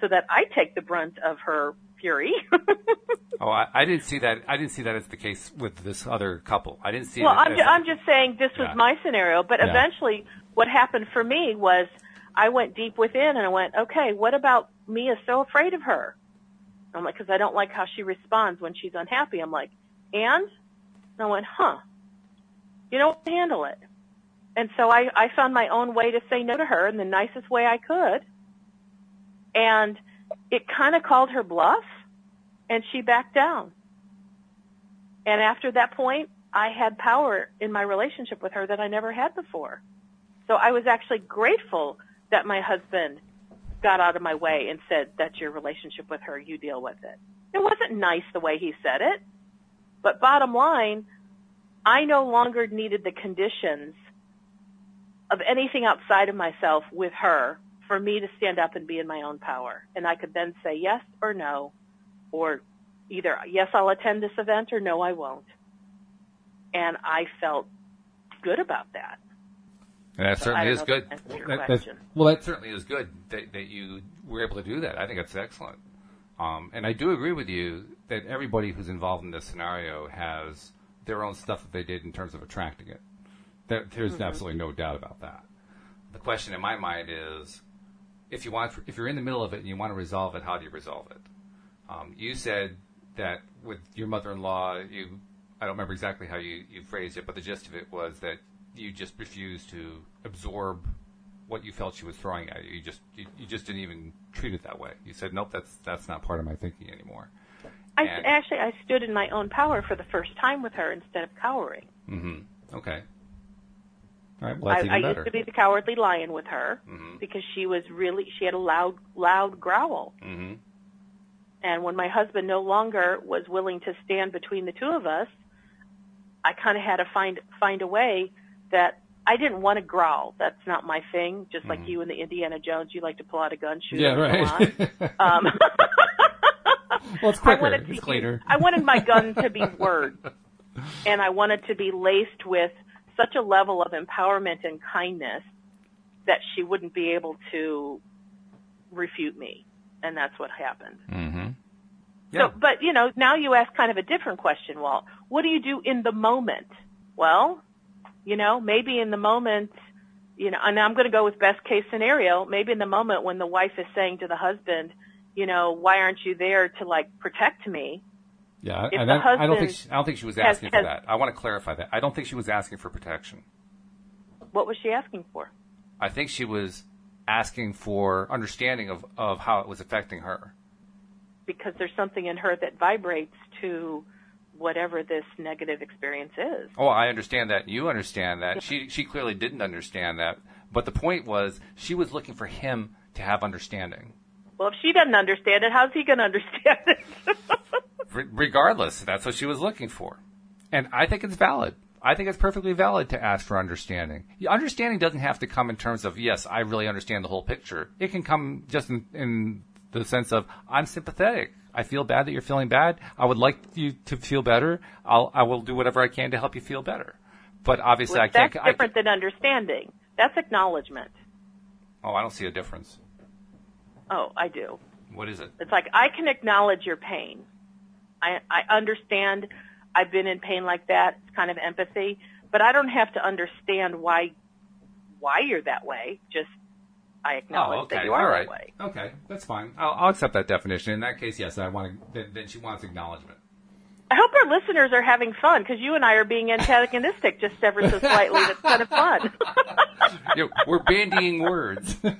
so that I take the brunt of her fury. oh, I, I, didn't see that. I didn't see that as the case with this other couple. I didn't see. Well, I'm, ju- I'm just saying this was yeah. my scenario. But yeah. eventually, what happened for me was I went deep within and I went, okay, what about me is so afraid of her? I'm like, because I don't like how she responds when she's unhappy. I'm like, and? and I went, huh? You don't handle it. And so I, I found my own way to say no to her in the nicest way I could. And it kind of called her bluff and she backed down. And after that point, I had power in my relationship with her that I never had before. So I was actually grateful that my husband got out of my way and said, that's your relationship with her, you deal with it. It wasn't nice the way he said it, but bottom line, I no longer needed the conditions of anything outside of myself with her for me to stand up and be in my own power. And I could then say yes or no, or either yes, I'll attend this event or no, I won't. And I felt good about that. And that So certainly is good. that That- that- well, that certainly is good that, that you were able to do that. I think that's excellent. Um, and I do agree with you that everybody who's involved in this scenario has their own stuff that they did in terms of attracting it. There, there's Mm-hmm. absolutely no doubt about that. The question in my mind is, if you want, if you're in the middle of it and you want to resolve it, how do you resolve it? Um, you said that with your mother-in-law, you, I don't remember exactly how you, you phrased it, but the gist of it was that you just refused to absorb what you felt she was throwing at you. You just, you, you just didn't even treat it that way. You said, nope, that's, that's not part of my thinking anymore. I And- actually I stood in my own power for the first time with her instead of cowering. Mm-hmm. Okay. All right. Well, that's I, even I used to be the cowardly lion with her Mhm. because she was really she had a loud loud growl. mm-hmm. And when my husband no longer was willing to stand between the two of us, I kind of had to find find a way that I didn't want to growl. That's not my thing. Just like you in the Indiana Jones, you like to pull out a gun, shoot. Mm-hmm. Yeah, right. Um, well, it's I wanted to It's cleaner. I wanted my gun to be words, and I wanted to be laced with such a level of empowerment and kindness that she wouldn't be able to refute me, and that's what happened. Mm-hmm. Yeah. So, but you know, now you ask kind of a different question, Walt. What do you do in the moment? Well, you know, maybe in the moment, you know, and I'm going to go with best case scenario. Maybe in the moment when the wife is saying to the husband, you know, why aren't you there to like protect me? Yeah, If the that- I don't think she, I don't think she was has- asking for has- that. I want to clarify that. I don't think she was asking for protection. What was she asking for? I think she was asking for understanding of, of how it was affecting her. Because there's something in her that vibrates to whatever this negative experience is. Oh, I understand that. You understand that. She she clearly didn't understand that. But the point was she was looking for him to have understanding. Well, if she doesn't understand it, how's he going to understand it? Re- regardless, that's what she was looking for. And I think it's valid. I think it's perfectly valid to ask for understanding. Understanding doesn't have to come in terms of, yes, I really understand the whole picture. It can come just in, in the sense of, I'm sympathetic. I feel bad that you're feeling bad. I would like you to feel better. I'll, I will do whatever I can to help you feel better. But obviously, I can't. That's I- different than understanding. That's acknowledgement. oh, I don't see a difference. Oh, I do. What is it? It's like I can acknowledge your pain. I, I understand. I've been in pain like that. It's kind of empathy, but I don't have to understand why why you're that way. Just I acknowledge oh, okay. that you are right. that way. Okay, that's fine. I'll, I'll accept that definition. In that case, yes, I want to. Then, then she wants acknowledgement. I hope our listeners are having fun because you and I are being antagonistic just ever so slightly. That's kind of fun. Know, we're bandying words. it's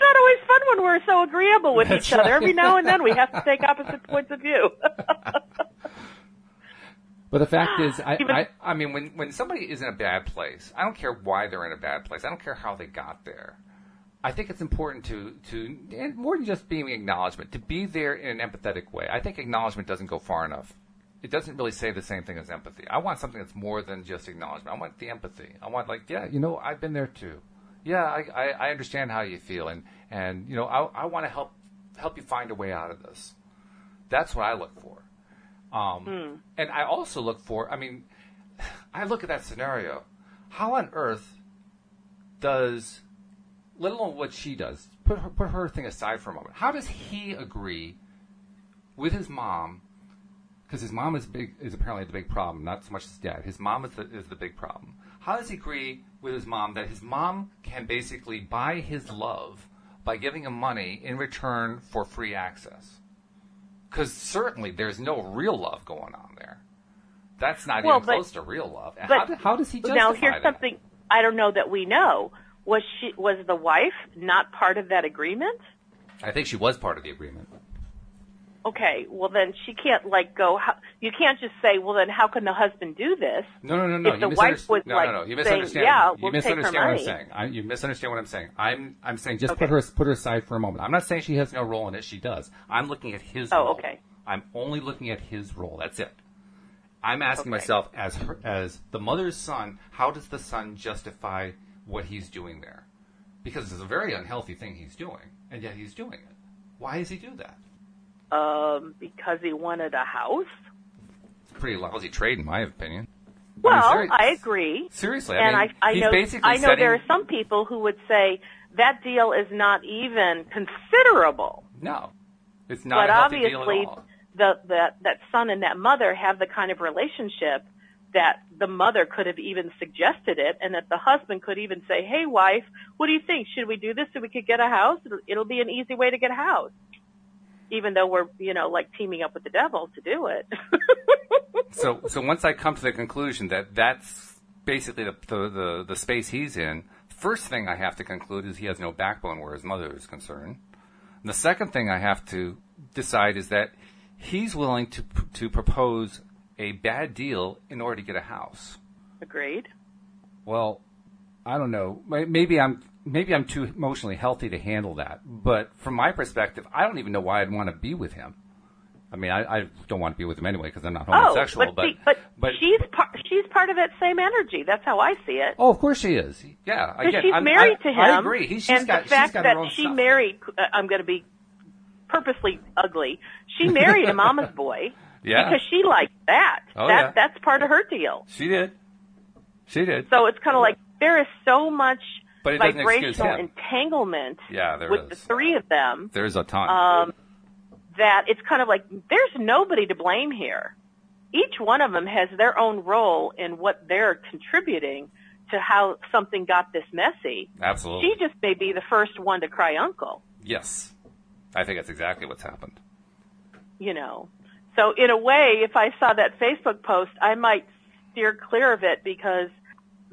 not always fun when we're so agreeable with That's each other. Every now and then we have to take opposite points of view. But the fact is, I, Even- I, I mean, when, when somebody is in a bad place, I don't care why they're in a bad place. I don't care how they got there. I think it's important to, to and more than just being acknowledgement, to be there in an empathetic way. I think acknowledgement doesn't go far enough. It doesn't really say the same thing as empathy. I want something that's more than just acknowledgement. I want the empathy. I want like, yeah, you know, I've been there too. Yeah, I, I, I understand how you feel, and, and you know, I, I want to help help you find a way out of this. That's what I look for. Um, And I also look for, I mean, I look at that scenario. How on earth does, let alone what she does, put her, put her thing aside for a moment. How does he agree with his mom? Because his mom is big, is apparently the big problem, not so much his dad. His mom is the, is the big problem. How does he agree with his mom that his mom can basically buy his love by giving him money in return for free access? Because certainly there's no real love going on there. That's not Well, even but- close to real love. but how, how does he justify now here's that? something I don't know that we know. Was she was the wife not part of that agreement? I think she was part of the agreement. Okay, well then she can't like go. How, you can't just say, well then how can the husband do this? No, no, no, no. If you the wife was, no, like, no, no. You saying, "Yeah, we'll take her misunderstand what I'm saying. I, you misunderstand what I'm saying. I'm, I'm saying just Okay. put her, put her aside for a moment. I'm not saying she has no role in it. She does. I'm looking at his Oh, role. okay. I'm only looking at his role. That's it. I'm asking Okay. myself, as her, as the mother's son, how does the son justify what he's doing there? Because it's a very unhealthy thing he's doing, and yet he's doing it. Why does he do that? Um, because he wanted a house. Pretty lousy trade, in my opinion. I mean, Well, I agree. Seriously, and I mean, I, I know I know setting, there are some people who would say that deal is not even considerable. No, it's not but a healthy deal obviously, at all. the that that son and that mother have the kind of relationship that the mother could have even suggested it, and that the husband could even say, "Hey, wife, what do you think? Should we do this so we could get a house? It'll, it'll be an easy way to get a house." Even though we're, you know, like teaming up with the devil to do it. So, so once I come to the conclusion that that's basically the, the, the, the space he's in, first thing I have to conclude is he has no backbone where his mother is concerned. And the second thing I have to decide is that he's willing to, to propose a bad deal in order to get a house. Agreed. Well, I don't know. Maybe I'm maybe I'm too emotionally healthy to handle that. But from my perspective, I don't even know why I'd want to be with him. I mean, I, I don't want to be with him anyway because I'm not homosexual. oh, but, see, but, but she's part. She's part of that same energy. That's how I see it. oh, of course she is. Yeah, I Because she's I'm- married I, to him. I agree. He, she's and got. the fact she's got that her own she stuff. married, uh, I'm going to be purposely ugly. She married a mama's boy Yeah. because she liked that. Oh, that yeah. that's part of her deal. She did. She did. So it's kind of like there is so much But it vibrational entanglement Yeah, there with the three of them There's a ton. um, that it's kind of like there's nobody to blame here. Each one of them has their own role in what they're contributing to how something got this messy. Absolutely. She just may be the first one to cry uncle, yes. I think that's exactly what's happened. you know. So in a way, if I saw that Facebook post, I might steer clear of it because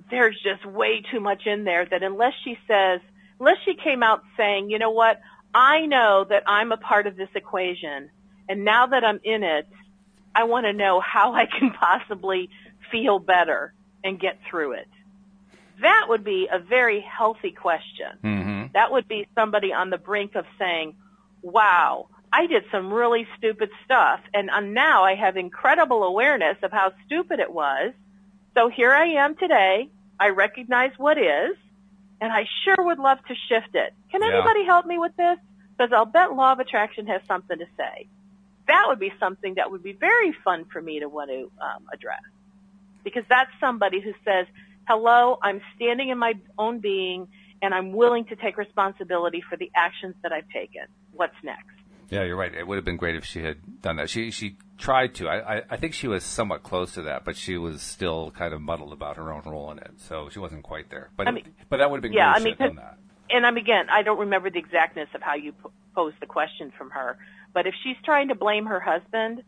there's just way too much in there that unless she says, unless she came out saying, you know what, I know that I'm a part of this equation and now that I'm in it, I want to know how I can possibly feel better and get through it. That would be a very healthy question. hmm That would be somebody on the brink of saying, wow, I did some really stupid stuff and uh, now I have incredible awareness of how stupid it was. So here I am today. I recognize what is and I sure would love to shift it. Can Yeah. anybody help me with this? Because I'll bet law of attraction has something to say. That would be something that would be very fun for me to want to um, address. Because that's somebody who says, hello, I'm standing in my own being and I'm willing to take responsibility for the actions that I've taken. What's next? Yeah, you're right. It would have been great if she had done that. She she tried to. I, I I think she was somewhat close to that, but she was still kind of muddled about her own role in it, so she wasn't quite there. But I mean- but that would have been Yeah, I mean, she had that. And I'm again, I don't remember the exactness of how you p- posed the question from her, but if she's trying to blame her husband,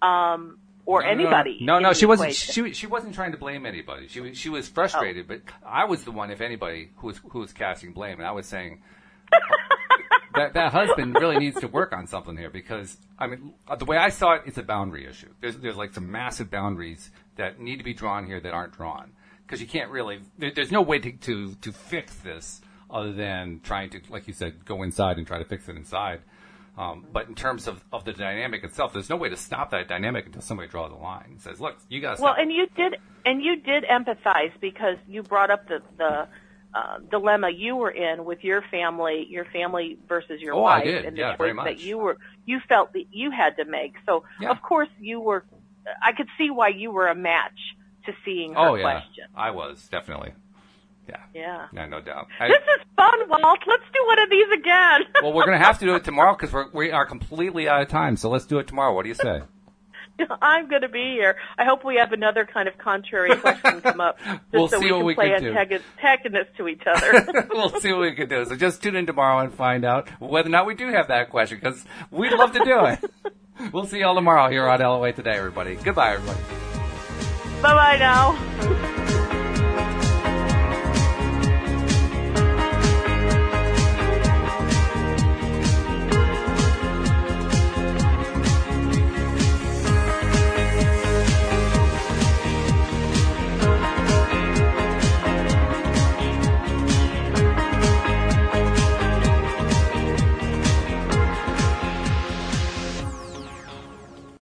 um, or No, no, anybody, No, no, the she wasn't. She she wasn't trying to blame anybody. She was she was frustrated, but I was the one, if anybody, who was who was casting blame, and I was saying. that that husband really needs to work on something here because I mean uh, the way I saw it, it's a boundary issue. There's there's like some massive boundaries that need to be drawn here that aren't drawn because you can't really. There, there's no way to, to to fix this other than trying to, like you said, go inside and try to fix it inside. Um, but in terms of, of the dynamic itself, there's no way to stop that dynamic until somebody draws a line and says, "Look, you got to Well, and you did, and you did empathize because you brought up the the uh, dilemma you were in with your family, your family versus your Oh, I wife, did. and the Yeah, choice that you were you felt that you had to make. So, Yeah. of course, you were. I could see why you were a match to seeing her oh yeah, question. I was definitely. Yeah, Yeah. no, no doubt. I- This is fun, Walt. Let's do one of these again. well, we're going to have to do it tomorrow because we're, we are completely out of time. So let's do it tomorrow. What do you say? I'm going to be here. I hope we have another kind of contrary question come up, just We'll so see we what can we play can do. antag- antagonists to each other. we'll see what we can do. So just tune in tomorrow and find out whether or not we do have that question because we'd love to do it. We'll see y'all tomorrow here on LOA Today, everybody. Goodbye, everybody. bye bye now.